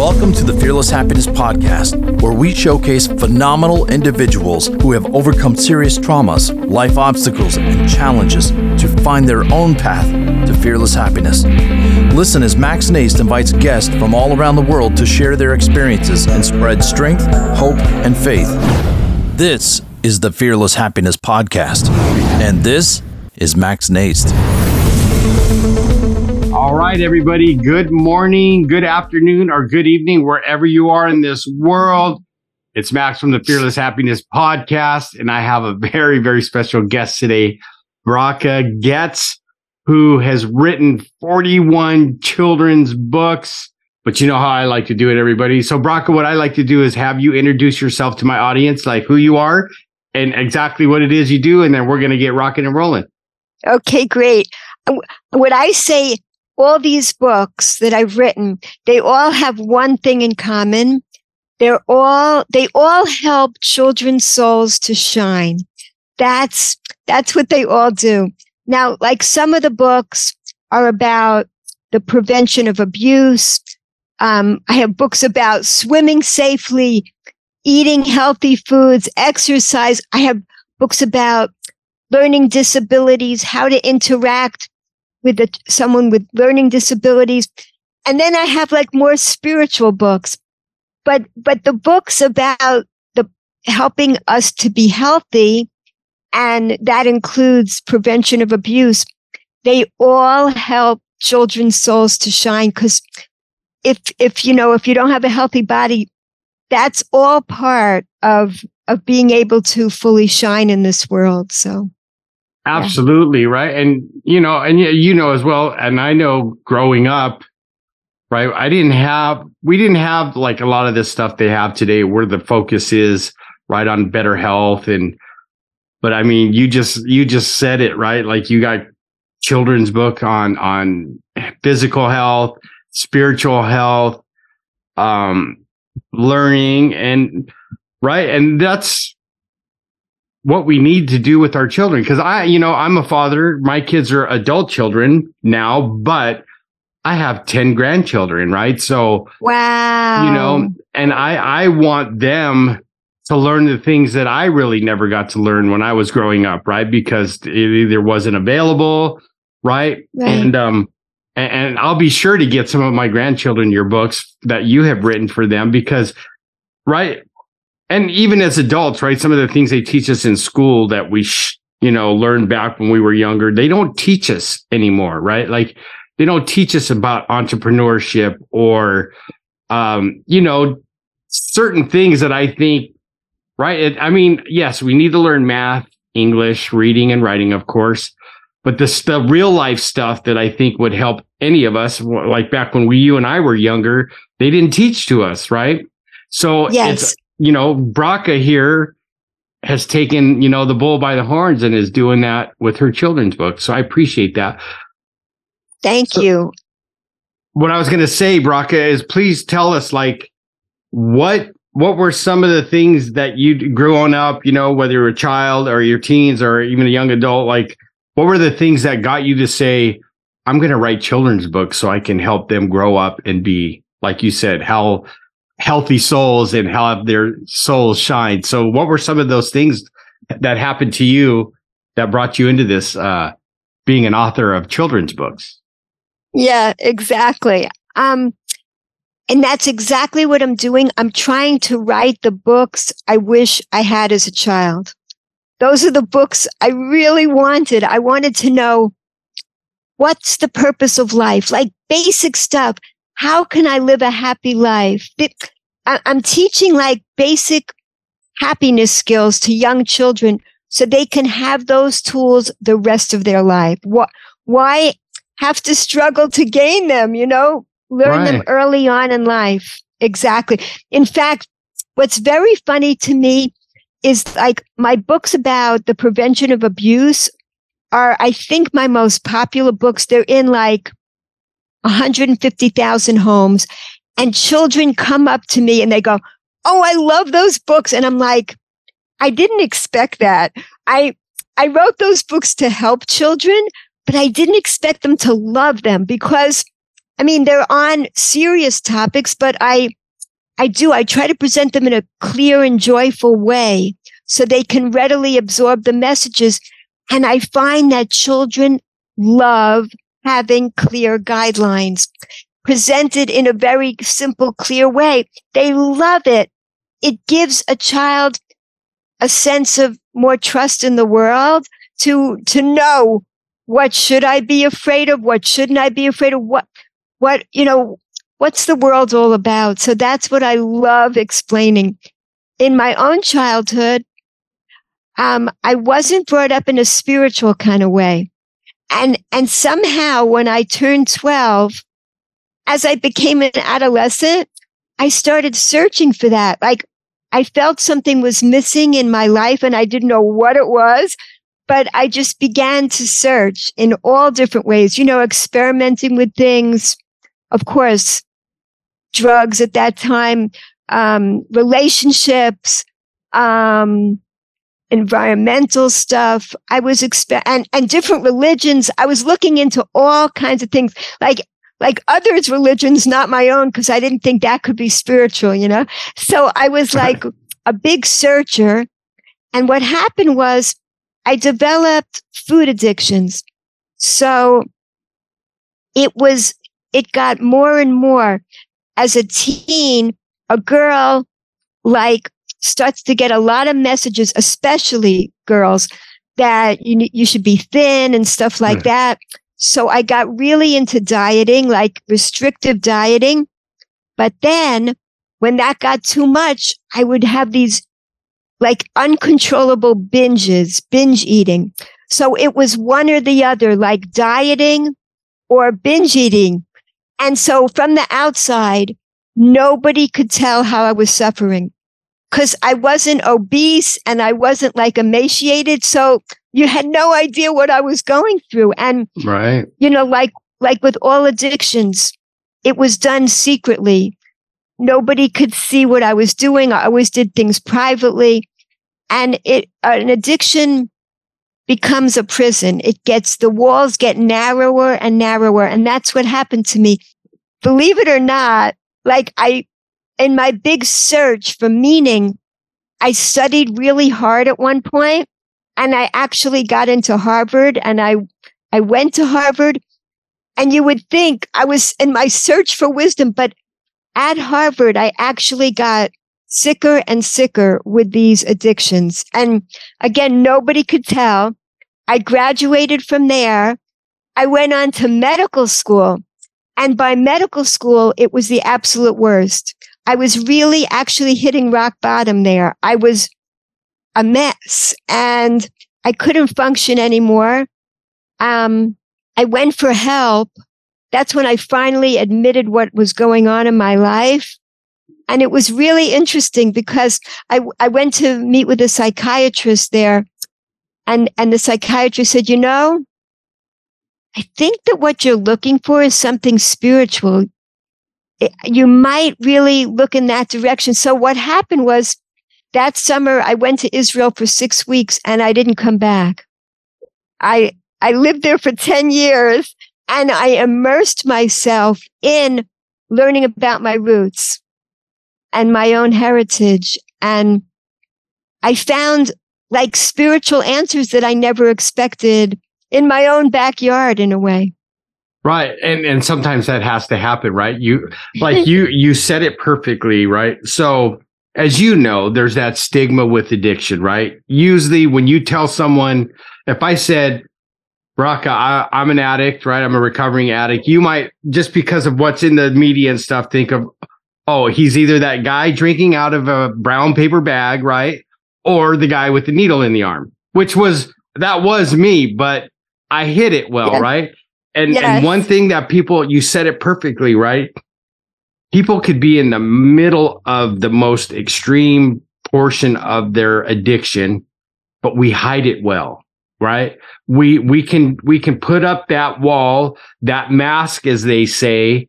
Welcome to the Fearless Happiness Podcast, where we showcase phenomenal individuals who have overcome serious traumas, life obstacles, and challenges to find their own path to fearless happiness. Listen as Max Naist invites guests from all around the world to share their experiences and spread strength, hope, and faith. This is the Fearless Happiness Podcast, and this is Max Naist. All right, everybody. Good morning, good afternoon, or good evening, wherever you are in this world. It's Max from the Fearless Happiness Podcast, and I have a very, very special guest today, Bracha Goetz, who has written 41 children's books. But you know how I like to do it, everybody. So, Bracha, what I like to do is have you introduce yourself to my audience, like who you are and exactly what it is you do, and then we're going to get rocking and rolling. Okay, great. What I say all these books that I've written, they all have one thing in common. They're all, they all help children's souls to shine. That's, that's what they all do. Now, like some of the books are about the prevention of abuse. Um, I have books about swimming safely, eating healthy foods, exercise. I have books about learning disabilities, how to interact with a, someone with learning disabilities. And then I have like more spiritual books, but, but the books about the helping us to be healthy and that includes prevention of abuse. They all help children's souls to shine because if, if, you know, if you don't have a healthy body, that's all part of, of being able to fully shine in this world. So. Absolutely. Yeah. Right. And, you know, and you know as well, and I know growing up, right. I didn't have, we didn't have like a lot of this stuff they have today where the focus is right on better health. And, but I mean, you just, you just said it, right? Like you got children's book on, on physical health, spiritual health, um, learning and, right. And that's, what we need to do with our children. Cause I, you know, I'm a father. My kids are adult children now, but I have 10 grandchildren, right? So, wow. You know, and I, I want them to learn the things that I really never got to learn when I was growing up, right? Because it either wasn't available, right? right. And, um, and, and I'll be sure to get some of my grandchildren your books that you have written for them because, right? And even as adults, right? Some of the things they teach us in school that we, sh- you know, learned back when we were younger, they don't teach us anymore, right? Like they don't teach us about entrepreneurship or, um, you know, certain things that I think, right? It, I mean, yes, we need to learn math, English, reading and writing, of course. But the, the real life stuff that I think would help any of us, like back when we, you and I were younger, they didn't teach to us, right? So yes. it's you know, Bracha here has taken, you know, the bull by the horns and is doing that with her children's book. So I appreciate that. Thank so, you. What I was going to say, Bracha, is please tell us like what what were some of the things that you growing up, you know, whether you're a child or your teens or even a young adult, like what were the things that got you to say, I'm going to write children's books so I can help them grow up and be, like you said, how healthy souls and have their souls shine. So what were some of those things that happened to you that brought you into this uh, being an author of children's books? Yeah, exactly. Um, and that's exactly what I'm doing. I'm trying to write the books I wish I had as a child. Those are the books I really wanted. I wanted to know what's the purpose of life? Like basic stuff how can I live a happy life? I'm teaching like basic happiness skills to young children so they can have those tools the rest of their life. Why have to struggle to gain them? You know, learn right. them early on in life. Exactly. In fact, what's very funny to me is like my books about the prevention of abuse are, I think, my most popular books. They're in like 150,000 homes and children come up to me and they go, Oh, I love those books. And I'm like, I didn't expect that. I, I wrote those books to help children, but I didn't expect them to love them because I mean, they're on serious topics, but I, I do, I try to present them in a clear and joyful way so they can readily absorb the messages. And I find that children love having clear guidelines presented in a very simple, clear way. They love it. It gives a child a sense of more trust in the world to, to know what should I be afraid of? What shouldn't I be afraid of? What, what, you know, what's the world all about? So that's what I love explaining. In my own childhood, um, I wasn't brought up in a spiritual kind of way. And, and somehow when I turned 12, as I became an adolescent, I started searching for that. Like I felt something was missing in my life and I didn't know what it was, but I just began to search in all different ways, you know, experimenting with things. Of course, drugs at that time, um, relationships, um, environmental stuff. I was exp- and, and different religions. I was looking into all kinds of things. Like like others' religions, not my own, because I didn't think that could be spiritual, you know? So I was like a big searcher. And what happened was I developed food addictions. So it was, it got more and more as a teen, a girl like starts to get a lot of messages, especially girls that you, you should be thin and stuff like mm. that. So I got really into dieting, like restrictive dieting. But then when that got too much, I would have these like uncontrollable binges, binge eating. So it was one or the other, like dieting or binge eating. And so from the outside, nobody could tell how I was suffering because I wasn't obese and I wasn't like emaciated. So you had no idea what I was going through. And, right. you know, like, like with all addictions, it was done secretly. Nobody could see what I was doing. I always did things privately. And it, an addiction becomes a prison. It gets, the walls get narrower and narrower. And that's what happened to me. Believe it or not, like I, in my big search for meaning, I studied really hard at one point and I actually got into Harvard and I, I went to Harvard and you would think I was in my search for wisdom, but at Harvard, I actually got sicker and sicker with these addictions. And again, nobody could tell. I graduated from there. I went on to medical school. And by medical school, it was the absolute worst. I was really actually hitting rock bottom there. I was a mess and I couldn't function anymore. Um, I went for help. That's when I finally admitted what was going on in my life. And it was really interesting because I, I went to meet with a psychiatrist there and, and the psychiatrist said, you know, I think that what you're looking for is something spiritual. You might really look in that direction. So what happened was that summer I went to Israel for six weeks and I didn't come back. I, I lived there for 10 years and I immersed myself in learning about my roots and my own heritage. And I found like spiritual answers that I never expected in my own backyard in a way. Right. And and sometimes that has to happen, right? You like you you said it perfectly, right? So as you know, there's that stigma with addiction, right? Usually when you tell someone, if I said, Baraka, I, am an addict, right? I'm a recovering addict. You might, just because of what's in the media and stuff, think of, oh, he's either that guy drinking out of a brown paper bag, right? Or the guy with the needle in the arm, which was, that was me, but I hit it well, yes. right? And, yes. and one thing that people, you said it perfectly, right? people could be in the middle of the most extreme portion of their addiction, but we hide it well, right? We, we can, we can put up that wall, that mask, as they say,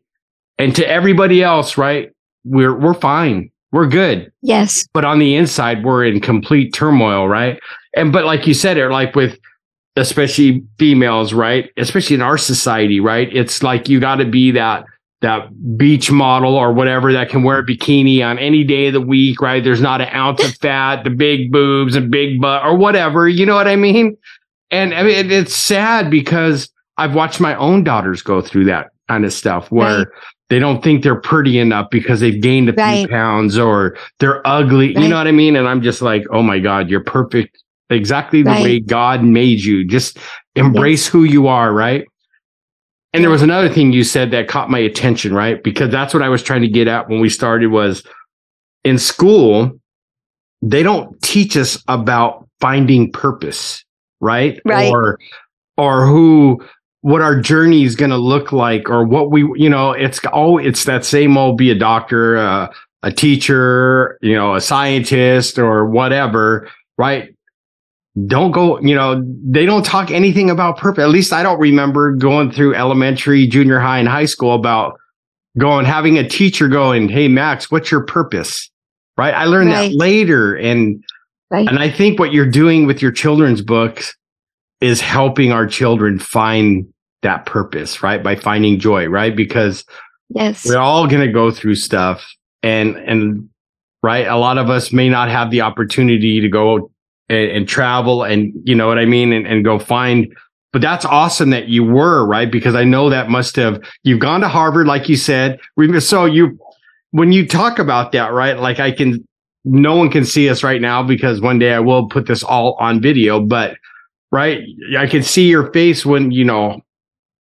and to everybody else, right? We're, we're fine. We're good. Yes. But on the inside, we're in complete turmoil, right? And, but like you said, it like with, especially females, right? Especially in our society, right? It's like you got to be that that beach model or whatever that can wear a bikini on any day of the week, right? There's not an ounce of fat, the big boobs and big butt or whatever. You know what I mean? And I mean, it's sad because I've watched my own daughters go through that kind of stuff where right. they don't think they're pretty enough because they've gained a right. few pounds or they're ugly. Right. You know what I mean? And I'm just like, oh my God, you're perfect. Exactly the way God made you. Just embrace yes. who you are, right? And there was another thing you said that caught my attention, right? Because that's what I was trying to get at when we started was in school, they don't teach us about finding purpose, right? Right. Or or who what our journey is going to look like or what we you know it's oh it's that same old be a doctor uh, a teacher you know a scientist or whatever right don't go you know they don't talk anything about purpose at least i don't remember going through elementary junior high and high school about going having a teacher going hey max what's your purpose right i learned right. that later and right. and i think what you're doing with your children's books is helping our children find that purpose, right? By finding joy, right? Because yes, we're all going to go through stuff and, and right. A lot of us may not have the opportunity to go and, and travel and, you know what I mean? And, and go find, but that's awesome that you were, right? Because I know that must have, you've gone to Harvard, like you said. So you, when you talk about that, right? Like I can, no one can see us right now because one day I will put this all on video, but right? I can see your face when, you know,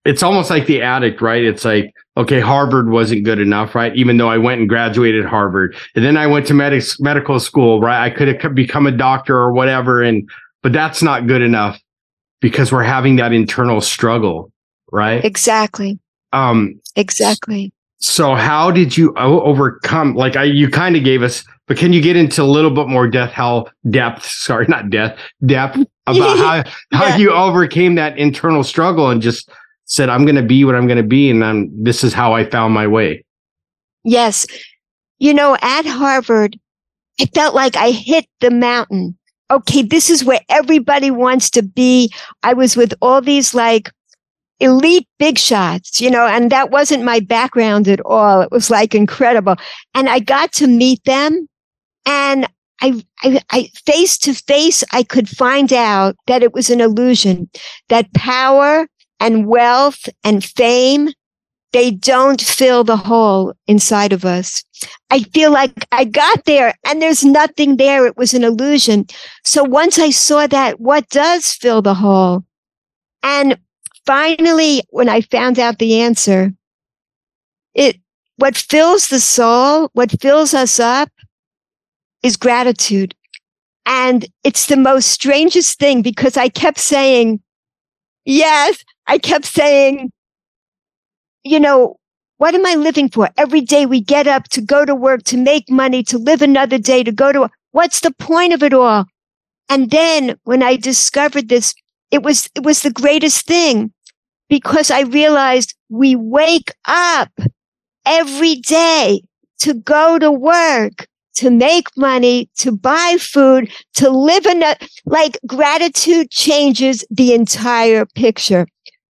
it's almost like the addict, right? It's like, okay, Harvard wasn't good enough, right? Even though I went and graduated Harvard and then I went to med- medical school, right? I could have become a doctor or whatever. And, but that's not good enough because we're having that internal struggle, right? Exactly. Um, exactly. So how did you overcome, like I, you kind of gave us, but can you get into a little bit more death, how depth, sorry, not death, depth about how, how yeah. you overcame that internal struggle and just said, I'm going to be what I'm going to be. And I'm, this is how I found my way. Yes. You know, at Harvard, I felt like I hit the mountain. Okay. This is where everybody wants to be. I was with all these like elite big shots, you know, and that wasn't my background at all. It was like incredible. And I got to meet them and I, I, I face to face, I could find out that it was an illusion, that power and wealth and fame, they don't fill the hole inside of us. I feel like I got there and there's nothing there. It was an illusion. So once I saw that, what does fill the hole? And finally, when I found out the answer, it, what fills the soul, what fills us up is gratitude. And it's the most strangest thing because I kept saying, yes, I kept saying, you know, what am I living for? Every day we get up to go to work, to make money, to live another day, to go to, what's the point of it all? And then when I discovered this, it was, it was the greatest thing because I realized we wake up every day to go to work, to make money, to buy food, to live in a, like gratitude changes the entire picture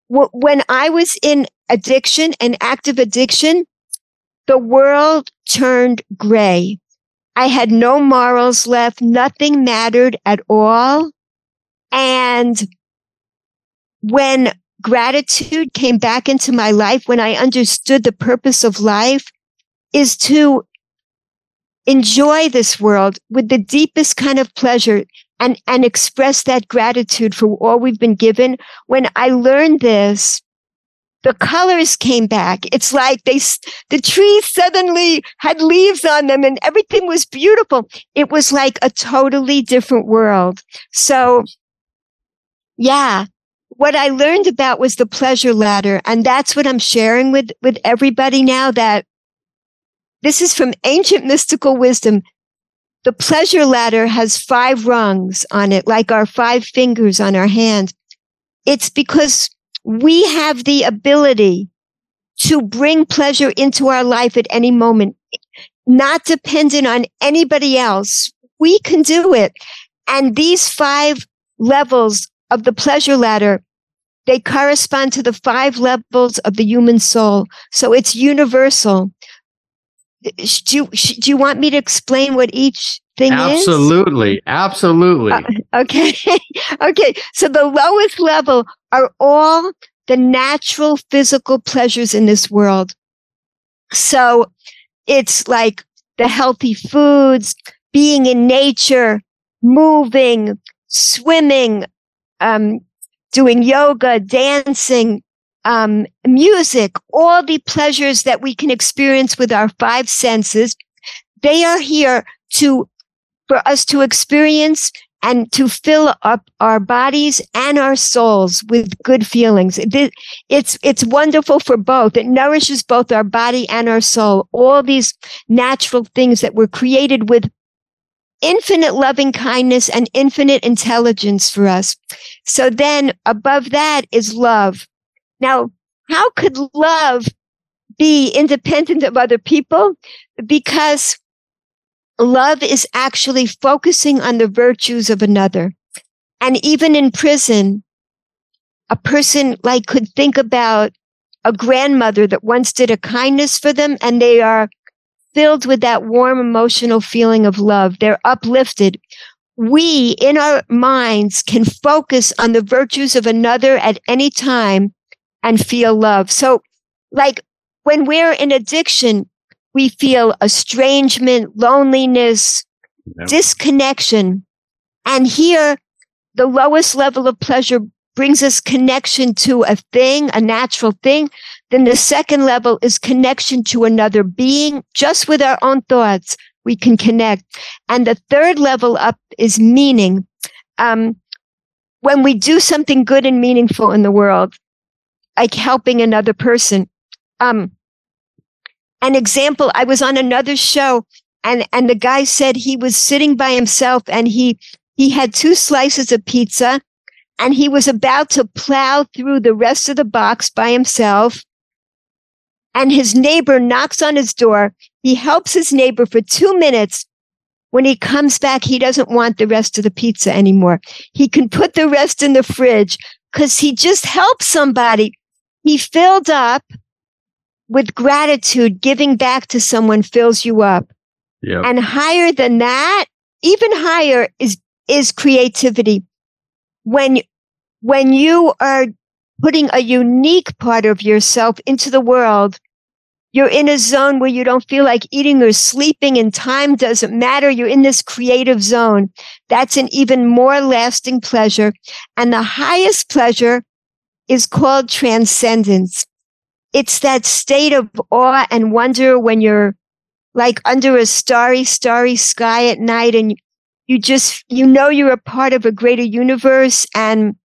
when I was in addiction and active addiction, the world turned gray. I had no morals left. Nothing mattered at all. And when gratitude came back into my life, when I understood the purpose of life is to enjoy this world with the deepest kind of pleasure and, and express that gratitude for all we've been given. When I learned this, the colors came back. It's like they, the trees suddenly had leaves on them and everything was beautiful. It was like a totally different world. So yeah, what I learned about was the pleasure ladder. And that's what I'm sharing with, with everybody now that this is from ancient mystical wisdom. The pleasure ladder has five rungs on it, like our five fingers on our hand. It's because we have the ability to bring pleasure into our life at any moment, not dependent on anybody else. We can do it. And these five levels of the pleasure ladder they correspond to the five levels of the human soul. So it's universal. Do you, do you want me to explain what each thing absolutely, is? Absolutely. Absolutely. Uh, okay. okay. So the lowest level are all the natural physical pleasures in this world. So it's like the healthy foods, being in nature, moving, swimming, um, doing yoga, dancing, um, music, all the pleasures that we can experience with our five senses. They are here to, for us to experience and to fill up our bodies and our souls with good feelings. It's, it's wonderful for both. It nourishes both our body and our soul. All these natural things that were created with infinite loving kindness and infinite intelligence for us. So then above that is love. Now, how could love be independent of other people? Because love is actually focusing on the virtues of another. And even in prison, a person like could think about a grandmother that once did a kindness for them and they are filled with that warm emotional feeling of love. They're uplifted. We in our minds can focus on the virtues of another at any time and feel love. So like when we're in addiction, we feel estrangement, loneliness, disconnection. And here, the lowest level of pleasure brings us connection to a thing, a natural thing. Then the second level is connection to another being. Just with our own thoughts, we can connect. And the third level up is meaning. Um, when we do something good and meaningful in the world, like helping another person, um, an example, I was on another show and, and the guy said he was sitting by himself and he, he had two slices of pizza and he was about to plow through the rest of the box by himself. And his neighbor knocks on his door. He helps his neighbor for two minutes. When he comes back, he doesn't want the rest of the pizza anymore. He can put the rest in the fridge because he just helped somebody. He filled up with gratitude, giving back to someone fills you up. Yep. And higher than that, even higher is, is creativity. When, when you are putting a unique part of yourself into the world, you're in a zone where you don't feel like eating or sleeping and time doesn't matter. You're in this creative zone. That's an even more lasting pleasure. And the highest pleasure is called transcendence it's that state of awe and wonder when you're like under a starry, starry sky at night and you just, you know, you're a part of a greater universe. And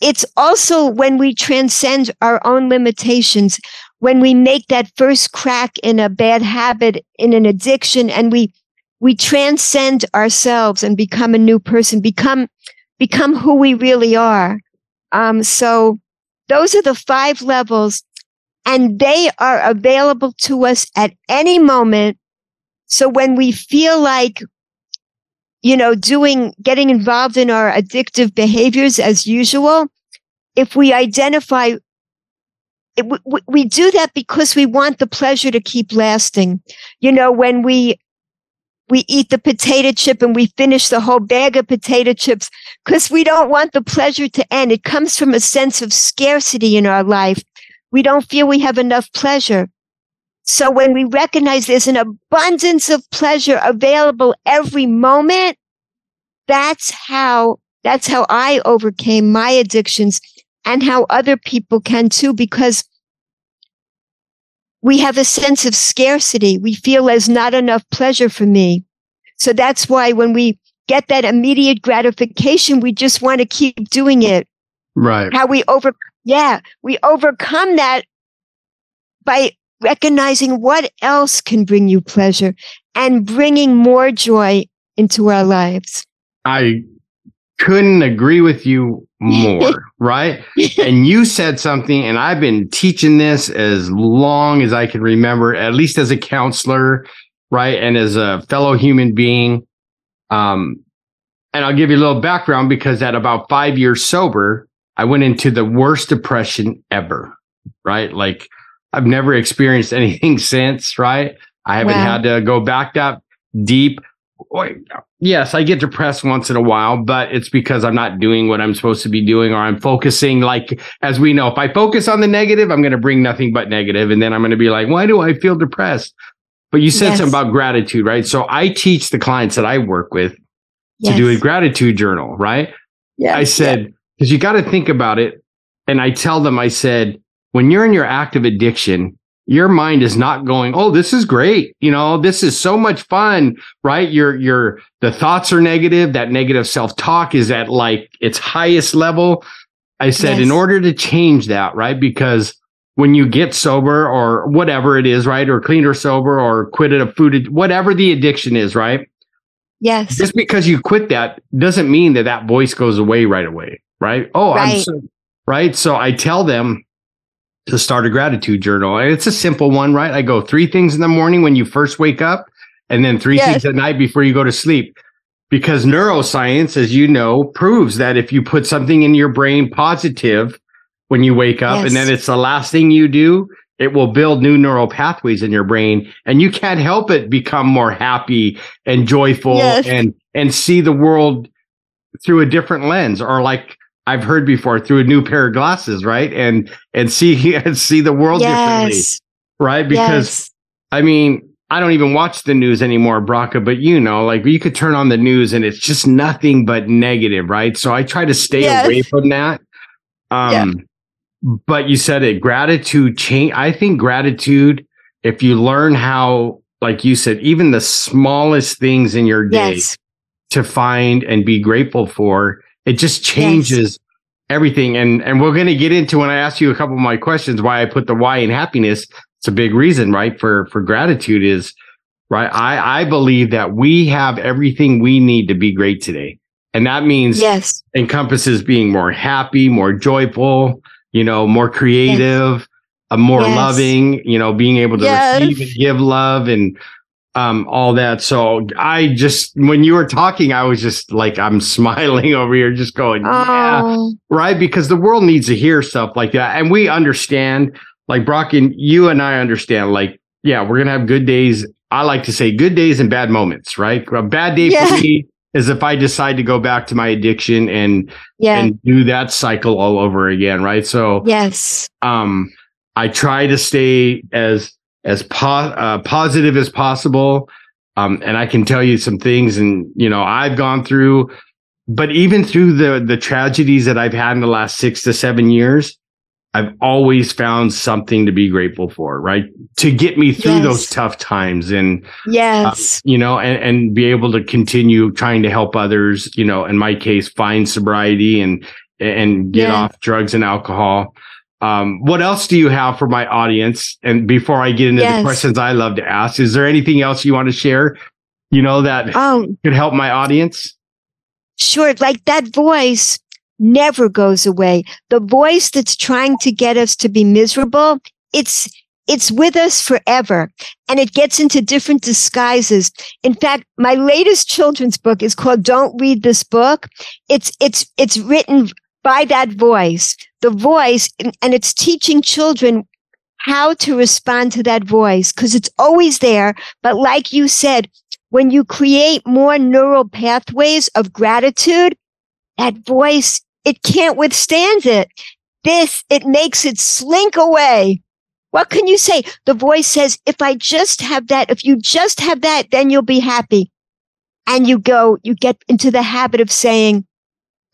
it's also when we transcend our own limitations, when we make that first crack in a bad habit, in an addiction, and we, we transcend ourselves and become a new person, become, become who we really are. Um, so those are the five levels and they are available to us at any moment. So when we feel like, you know, doing, getting involved in our addictive behaviors as usual, if we identify, it, we, we do that because we want the pleasure to keep lasting. You know, when we, we eat the potato chip and we finish the whole bag of potato chips because we don't want the pleasure to end. It comes from a sense of scarcity in our life we don't feel we have enough pleasure. So when we recognize there's an abundance of pleasure available every moment, that's how, that's how I overcame my addictions and how other people can too, because we have a sense of scarcity. We feel there's not enough pleasure for me. So that's why when we get that immediate gratification, we just want to keep doing it. Right. How we over, yeah, we overcome that by recognizing what else can bring you pleasure and bringing more joy into our lives. I couldn't agree with you more, right? And you said something, and I've been teaching this as long as I can remember, at least as a counselor, right? And as a fellow human being. Um, and I'll give you a little background because at about five years sober, I went into the worst depression ever, right? Like I've never experienced anything since, right? I haven't wow. had to go back that deep. Yes, I get depressed once in a while, but it's because I'm not doing what I'm supposed to be doing or I'm focusing like as we know, if I focus on the negative, I'm going to bring nothing but negative and then I'm going to be like, "Why do I feel depressed?" But you said yes. something about gratitude, right? So I teach the clients that I work with yes. to do a gratitude journal, right? Yeah. I said, because you got to think about it. And I tell them, I said, when you're in your active addiction, your mind is not going, Oh, this is great. You know, this is so much fun, right? Your, your, the thoughts are negative. That negative self talk is at like its highest level. I said, yes. in order to change that, right? Because when you get sober or whatever it is, right? Or clean or sober or quit it, a food, whatever the addiction is, right? Yes. Just because you quit that doesn't mean that that voice goes away right away, right? Oh, right. I'm so, right. So I tell them to start a gratitude journal. And it's a simple one, right? I go three things in the morning when you first wake up and then three yes. things at night before you go to sleep. Because neuroscience, as you know, proves that if you put something in your brain positive, when you wake up yes. and then it's the last thing you do it will build new neural pathways in your brain and you can't help it become more happy and joyful yes. and and see the world through a different lens or like I've heard before through a new pair of glasses, right? And and see and see the world yes. differently, right? Because yes. I mean, I don't even watch the news anymore, Bracha, but you know, like you could turn on the news and it's just nothing but negative, right? So I try to stay yes. away from that. Um, yeah but you said it gratitude change i think gratitude if you learn how like you said even the smallest things in your day yes. to find and be grateful for it just changes yes. everything and and we're going to get into when i ask you a couple of my questions why i put the why in happiness it's a big reason right for for gratitude is right i i believe that we have everything we need to be great today and that means yes encompasses being more happy more joyful you know, more creative, yes. a more yes. loving, you know, being able to receive and give love and um all that. So I just when you were talking, I was just like I'm smiling over here, just going, oh. yeah, right, because the world needs to hear stuff like that, and we understand. Like Brock and you and I understand. Like, yeah, we're gonna have good days. I like to say good days and bad moments, right? A bad day yeah. for me is if I decide to go back to my addiction and yeah. and do that cycle all over again, right? So yes, um, I try to stay as as po- uh, positive as possible, um, and I can tell you some things, and you know I've gone through, but even through the the tragedies that I've had in the last six to seven years, I've always found something to be grateful for, right? To get me through yes. those tough times and, yes, uh, you know, and, and be able to continue trying to help others, you know, in my case, find sobriety and, and get yeah. off drugs and alcohol. Um, what else do you have for my audience? And before I get into yes. the questions I love to ask, is there anything else you want to share, you know, that um, could help my audience? Sure. Like that voice never goes away. The voice that's trying to get us to be miserable, it's, it's with us forever and it gets into different disguises. In fact, my latest children's book is called Don't Read This Book. It's, it's, it's written by that voice, the voice, and it's teaching children how to respond to that voice because it's always there. But like you said, when you create more neural pathways of gratitude, that voice it can't withstand it. This, it makes it slink away. What can you say? The voice says, if I just have that, if you just have that, then you'll be happy. And you go, you get into the habit of saying,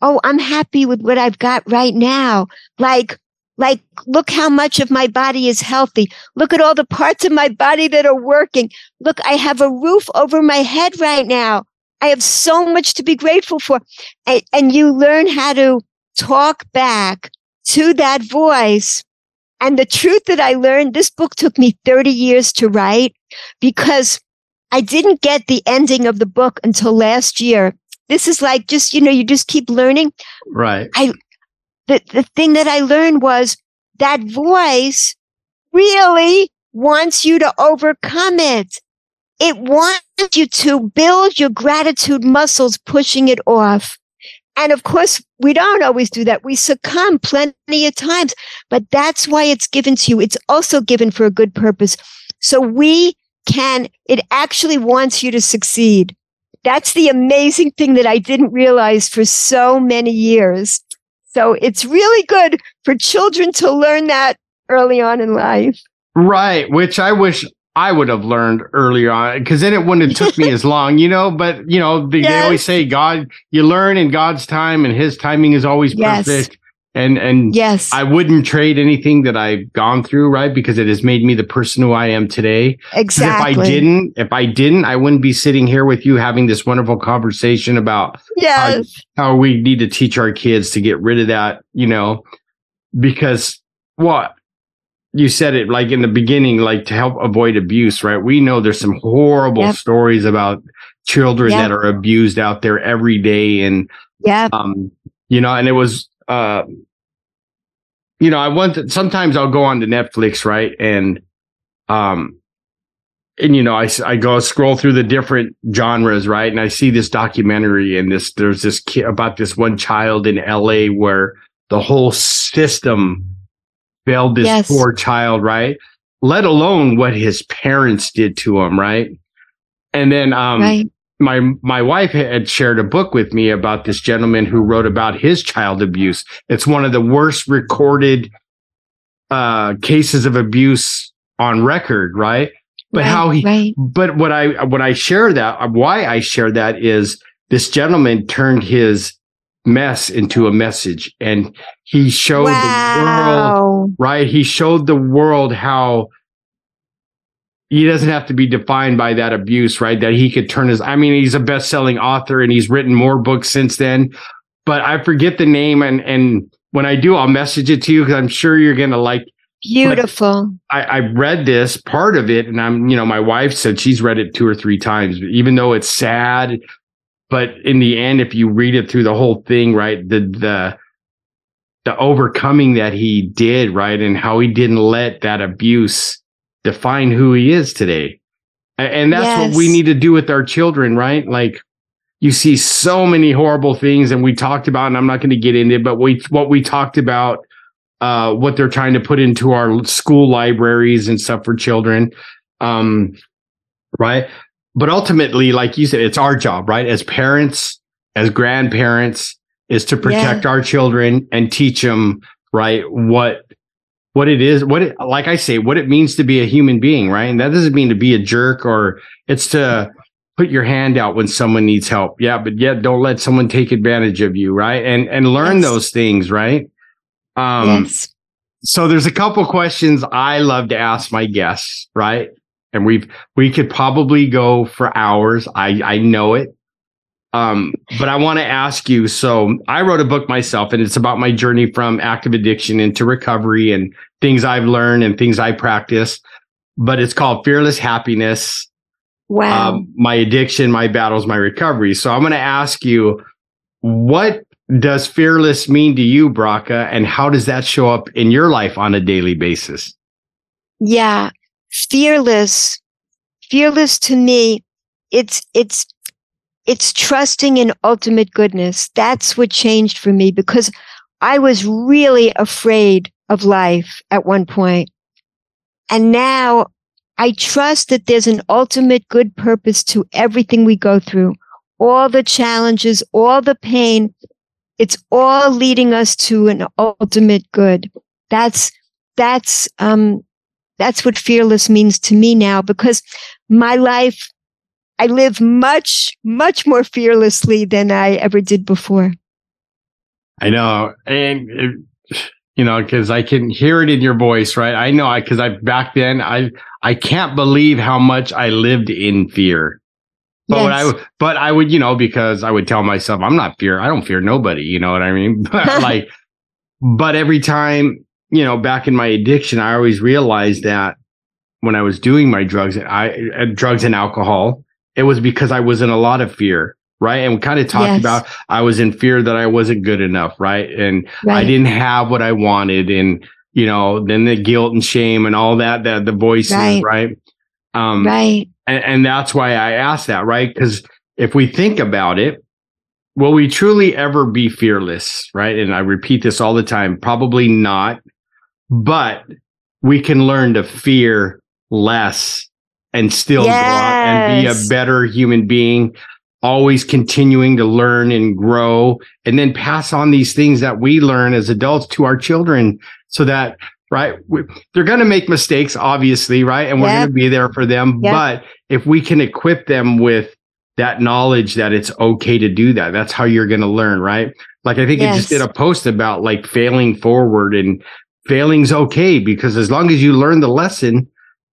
Oh, I'm happy with what I've got right now. Like, like, look how much of my body is healthy. Look at all the parts of my body that are working. Look, I have a roof over my head right now. I have so much to be grateful for. And, and you learn how to talk back to that voice. And the truth that I learned, this book took me 30 years to write because I didn't get the ending of the book until last year. This is like just, you know, you just keep learning. Right. I, the, the thing that I learned was that voice really wants you to overcome it. It wants you to build your gratitude muscles, pushing it off. and of course, we don't always do that. We succumb plenty of times, but that's why it's given to you. It's also given for a good purpose. So we can, it actually wants you to succeed. That's the amazing thing that I didn't realize for so many years. So it's really good for children to learn that early on in life. Right. Which I wish I would have learned earlier on because then it wouldn't have took me as long, you know. But you know, they, yes. they, always say God, you learn in God's time, and His timing is always yes. perfect. And and yes, I wouldn't trade anything that I've gone through, right? Because it has made me the person who I am today. Exactly. If I didn't, if I didn't, I wouldn't be sitting here with you having this wonderful conversation about yes. how, how we need to teach our kids to get rid of that, you know, because what you said it like in the beginning, like to help avoid abuse, right? We know there's some horrible yep. stories about children yep. that are abused out there every day. And, yeah, um, you know, and it was, uh, you know, I want to, sometimes I'll go on to Netflix, right? And, um, and you know, I, I go scroll through the different genres, right? And I see this documentary and this, there's this kid about this one child in LA where the whole system failed this yes. poor child, right? Let alone what his parents did to him, right? And then um right. My my wife had shared a book with me about this gentleman who wrote about his child abuse. It's one of the worst recorded uh cases of abuse on record, right? But right, how he right. but what I what I share that why I share that is this gentleman turned his mess into a message. And he showed wow. the world, right? He showed the world how he doesn't have to be defined by that abuse, right? That he could turn his, I mean, he's a best selling author and he's written more books since then, but I forget the name. And, and when I do, I'll message it to you because I'm sure you're going to like, Beautiful. I, I read this part of it, and I'm, you know, my wife said she's read it two or three times, even though it's sad but in the end, if you read it through the whole thing, right, the the the overcoming that he did, right, and how he didn't let that abuse define who he is today. And that's yes. what we need to do with our children, right? Like you see so many horrible things and we talked about, and I'm not going to get into it, but we, what we talked about, uh, what they're trying to put into our school libraries and stuff for children. Um, right but ultimately, like you said, it's our job, right? As parents, as grandparents, is to protect yeah. our children and teach them, right? What, what it is, what it, like I say, what it means to be a human being, right? And that doesn't mean to be a jerk or it's to put your hand out when someone needs help. Yeah. But yet don't let someone take advantage of you, right? And, and learn yes. those things, right? Um, yes. So there's a couple questions I love to ask my guests, right? and we've we could probably go for hours. I I know it. Um, but I want to ask you. So I wrote a book myself, and it's about my journey from active addiction into recovery and things I've learned and things I practice. But it's called Fearless Happiness. Wow. Um, my addiction, my battles, my recovery. So I'm going to ask you, what does fearless mean to you, Bracha, and how does that show up in your life on a daily basis? Yeah, fearless, fearless to me, it's, it's, it's trusting in ultimate goodness. That's what changed for me because I was really afraid of life at one point. And now I trust that there's an ultimate good purpose to everything we go through. All the challenges, all the pain, it's all leading us to an ultimate good. That's, that's, um, that's what fearless means to me now because my life, I live much, much more fearlessly than I ever did before. I know. And, it, you know, cause I can hear it in your voice, right? I know I, cause I, back then, I, I can't believe how much I lived in fear. But yes. I, but I would, you know, because I would tell myself, I'm not fear. I don't fear nobody. You know what I mean? But like, but every time you know, back in my addiction, I always realized that when I was doing my drugs, I uh, drugs and alcohol, it was because I was in a lot of fear, right? And we kind of talked yes. about I was in fear that I wasn't good enough, right? And right. I didn't have what I wanted, and you know, then the guilt and shame and all that, that the voices, right? Right. Um, right. And, and that's why I asked that, right? Because if we think about it, will we truly ever be fearless? Right. And I repeat this all the time. Probably not, but we can learn to fear less and still yes. go out and be a better human being, always continuing to learn and grow and then pass on these things that we learn as adults to our children so that right we, they're going to make mistakes obviously right and we're yep. going to be there for them yep. but if we can equip them with that knowledge that it's okay to do that that's how you're going to learn right like i think yes. you just did a post about like failing forward and failing's okay because as long as you learn the lesson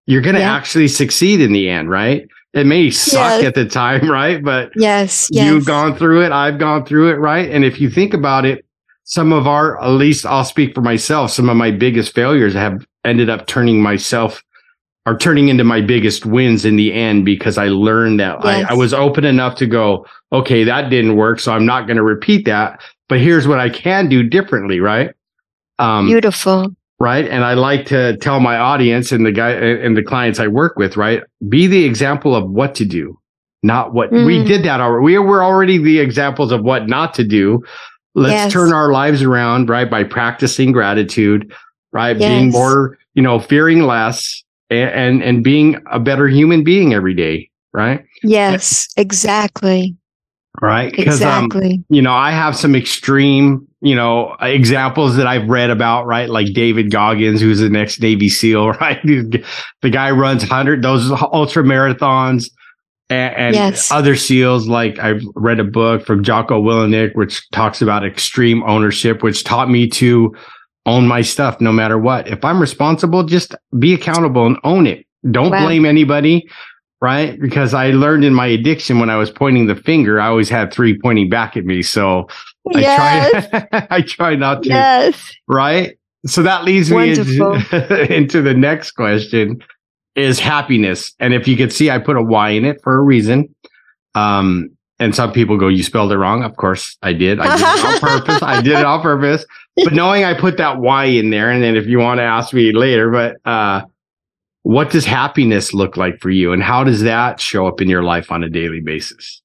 you're going to yeah. actually succeed in the end, right? It may suck at the time, right? But yes, yes, you've gone through it. I've gone through it, right? And if you think about it, some of our, at least I'll speak for myself, some of my biggest failures have ended up turning myself or turning into my biggest wins in the end because I learned that yes. I, I was open enough to go, okay, that didn't work. So I'm not going to repeat that. But here's what I can do differently, right? Um, Beautiful right? And I like to tell my audience and the guy and the clients I work with, right? Be the example of what to do, not what mm. we did that already. We were already the examples of what not to do. Let's yes. turn our lives around, right? By practicing gratitude, right? Yes. Being more, you know, fearing less and, and, and being a better human being every day, right? Yes, exactly. Right. Um, exactly. Um, you know, I have some extreme you know, examples that I've read about, right? Like David Goggins, who's the next Navy SEAL, right? the guy runs hundred those ultra marathons and, and yes. other SEALs. Like I've read a book from Jocko Willink, which talks about extreme ownership, which taught me to own my stuff no matter what. If I'm responsible, just be accountable and own it. Don't wow. blame anybody right? Because I learned in my addiction when I was pointing the finger, I always had three pointing back at me. So yes. I try I try not to. Yes. Right? So that leads me into, into the next question is happiness. And if you could see I put a Y in it for a reason. Um and some people go, you spelled it wrong. Of course I did. I did it on purpose. I did it on purpose. But knowing I put that Y in there, and then if you want to ask me later, but uh what does happiness look like for you and how does that show up in your life on a daily basis?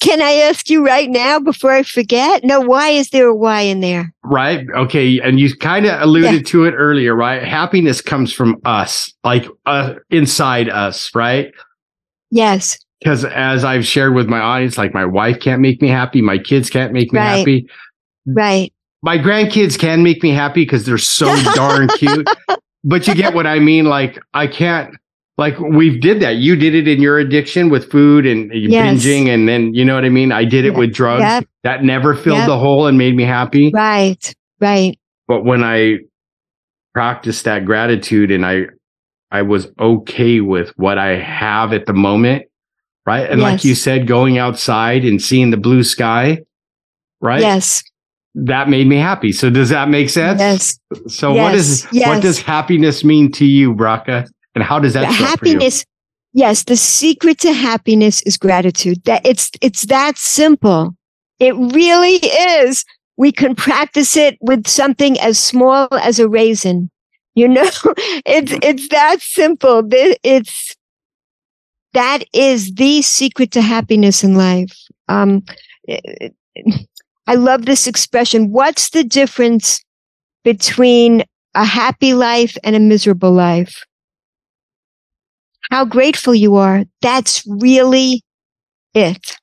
Can I ask you right now before I forget? No, why is there a why in there? Right. Okay. And you kind of alluded yeah. to it earlier, right? Happiness comes from us, like uh, inside us, right? Yes. Because as I've shared with my audience, like my wife can't make me happy, my kids can't make me right. happy. Right. My grandkids can make me happy because they're so darn cute but you get what I mean. Like I can't, like we did that. You did it in your addiction with food and yes. binging. And then, you know what I mean? I did it with drugs yep. that never filled yep. the hole and made me happy. Right. Right. But when I practiced that gratitude and I, I was okay with what I have at the moment. Right. And yes. like you said, going outside and seeing the blue sky. Right. Yes that made me happy. So does that make sense? Yes. So yes. what is yes. what does happiness mean to you, Bracha? And how does that happiness? Yes, the secret to happiness is gratitude. That it's it's that simple. It really is. We can practice it with something as small as a raisin. You know, it's it's that simple. It's that is the secret to happiness in life. Um, I love this expression. What's the difference between a happy life and a miserable life? How grateful you are. That's really it.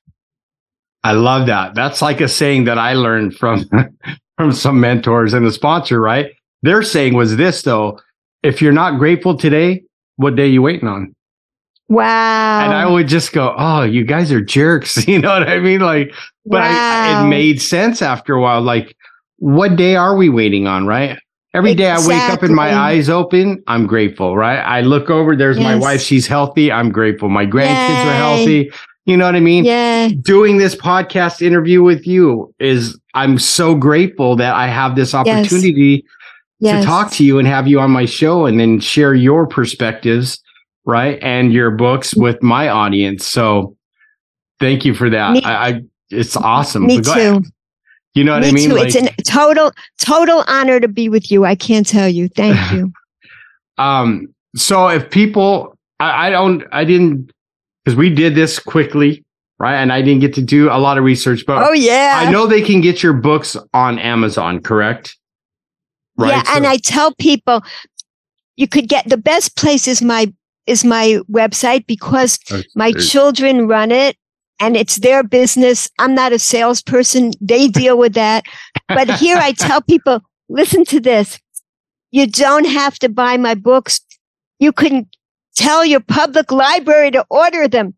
I love that. That's like a saying that I learned from from some mentors and the sponsor, right? Their saying was this though, if you're not grateful today, what day are you waiting on? Wow. And I would just go, Oh, you guys are jerks. You know what I mean? Like, but wow. I, it made sense after a while. Like, what day are we waiting on? Right. Every day exactly. I wake up and my eyes open, I'm grateful, right? I look over, there's yes. my wife, she's healthy, I'm grateful. My grandkids Yay. are healthy. You know what I mean? Yeah. Doing this podcast interview with you is I'm so grateful that I have this opportunity yes. to yes. talk to you and have you on my show and then share your perspectives right? And your books mm. with my audience. So thank you for that. Me, I, I, it's awesome. Me too. Ahead. You know what me I mean? Too. Like, it's a total, total honor to be with you. I can't tell you. Thank you. um, so if people, I, I don't, I didn't, because we did this quickly, right? And I didn't get to do a lot of research, but oh yeah, I know they can get your books on Amazon, correct? Right. Yeah, so- and I tell people you could get the best place is my is my website because my children run it and it's their business. I'm not a salesperson. They deal with that. But here I tell people, listen to this. You don't have to buy my books. You can tell your public library to order them.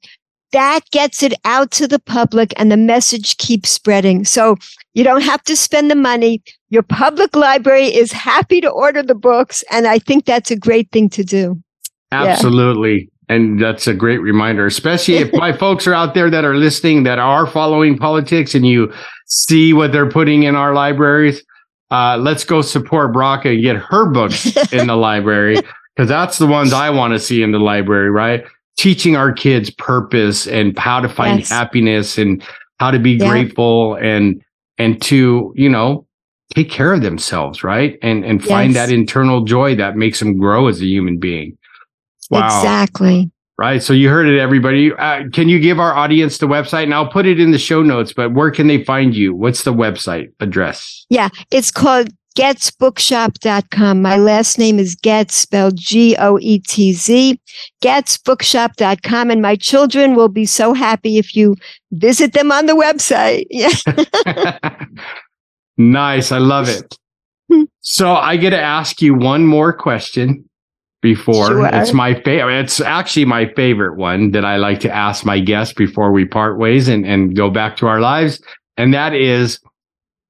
That gets it out to the public and the message keeps spreading. So you don't have to spend the money. Your public library is happy to order the books. And I think that's a great thing to do. Absolutely. And that's a great reminder, especially if my folks are out there that are listening that are following politics and you see what they're putting in our libraries uh, let's go support Bracha and get her books in the library because that's the ones I want to see in the library, right? Teaching our kids purpose and how to find yes. happiness and how to be yeah. grateful and and to you know take care of themselves, right? And and find yes. that internal joy that makes them grow as a human being. Wow. Exactly. Right. So you heard it, everybody. Uh, can you give our audience the website? And I'll put it in the show notes, but where can they find you? What's the website address? Yeah, it's called goetzbookshop.com. My last name is Goetz, spelled G O E T Z. Goetzbookshop.com. And my children will be so happy if you visit them on the website. Yeah. nice. I love it. Hmm. So I get to ask you one more question before. Sure. It's my favorite. It's actually my favorite one that I like to ask my guests before we part ways and, and go back to our lives. And that is,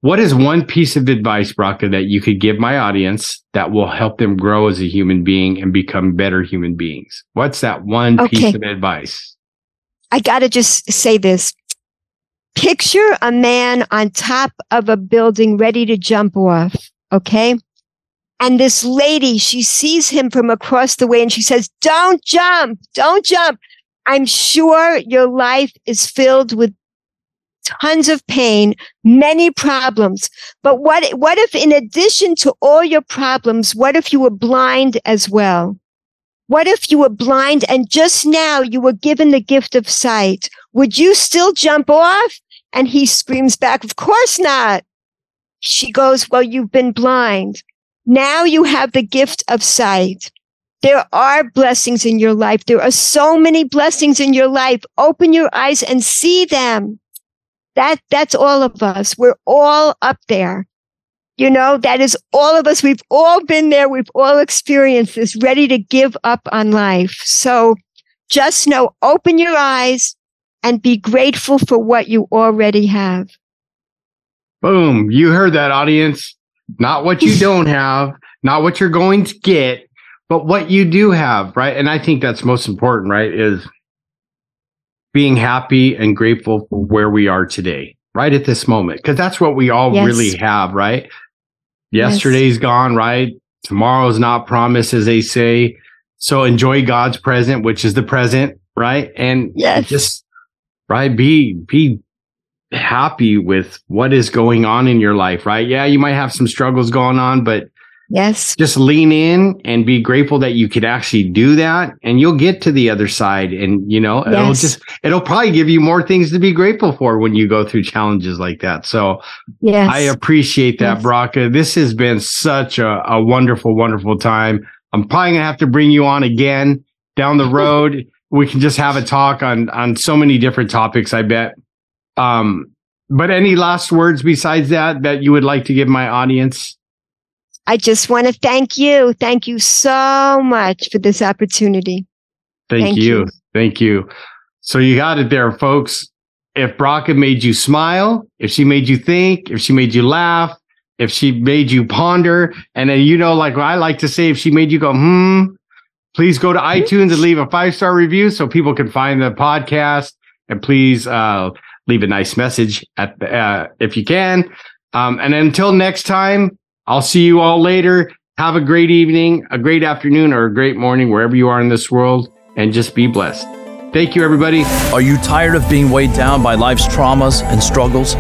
what is one piece of advice, Bracha, that you could give my audience that will help them grow as a human being and become better human beings? What's that one okay. piece of advice? I got to just say this. Picture a man on top of a building ready to jump off. Okay. And this lady, she sees him from across the way and she says, don't jump, don't jump. I'm sure your life is filled with tons of pain, many problems. But what, what if in addition to all your problems, what if you were blind as well? What if you were blind and just now you were given the gift of sight? Would you still jump off? And he screams back, of course not. She goes, well, you've been blind. Now you have the gift of sight. There are blessings in your life. There are so many blessings in your life. Open your eyes and see them. That, that's all of us. We're all up there. You know, that is all of us. We've all been there. We've all experienced this, ready to give up on life. So just know, open your eyes and be grateful for what you already have. Boom. You heard that audience not what you don't have, not what you're going to get, but what you do have, right? And I think that's most important, right? Is being happy and grateful for where we are today, right at this moment, because that's what we all yes. really have, right? Yesterday's yes. gone, right? Tomorrow's not promised, as they say. So enjoy God's present, which is the present, right? And yes. just right, be be happy with what is going on in your life, right? Yeah, you might have some struggles going on, but yes, just lean in and be grateful that you could actually do that and you'll get to the other side. And, you know, yes. it'll just, it'll probably give you more things to be grateful for when you go through challenges like that. So yes. I appreciate that, yes. Bracha. This has been such a, a wonderful, wonderful time. I'm probably going to have to bring you on again down the road. we can just have a talk on, on so many different topics, I bet. Um, but any last words besides that that you would like to give my audience? I just want to thank you. Thank you so much for this opportunity. Thank, thank you. you. Thank you. So you got it there, folks. If Bracha made you smile, if she made you think, if she made you laugh, if she made you ponder, and then you know, like I like to say, if she made you go, hmm, please go to iTunes and leave a five star review so people can find the podcast. And please uh, leave a nice message at the, uh, if you can. Um, and until next time, I'll see you all later. Have a great evening, a great afternoon, or a great morning, wherever you are in this world, and just be blessed. Thank you, everybody. Are you tired of being weighed down by life's traumas and struggles?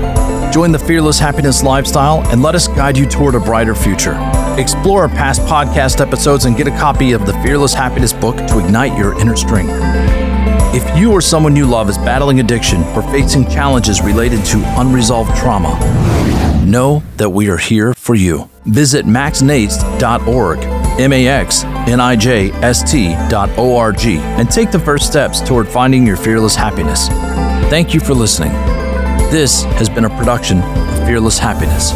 Join the Fearless Happiness lifestyle and let us guide you toward a brighter future. Explore our past podcast episodes and get a copy of the Fearless Happiness book to ignite your inner strength. If you or someone you love is battling addiction or facing challenges related to unresolved trauma, know that we are here for you. Visit maxnijst.org, M A X N I J S T.org, and take the first steps toward finding your fearless happiness. Thank you for listening. This has been a production of Fearless Happiness.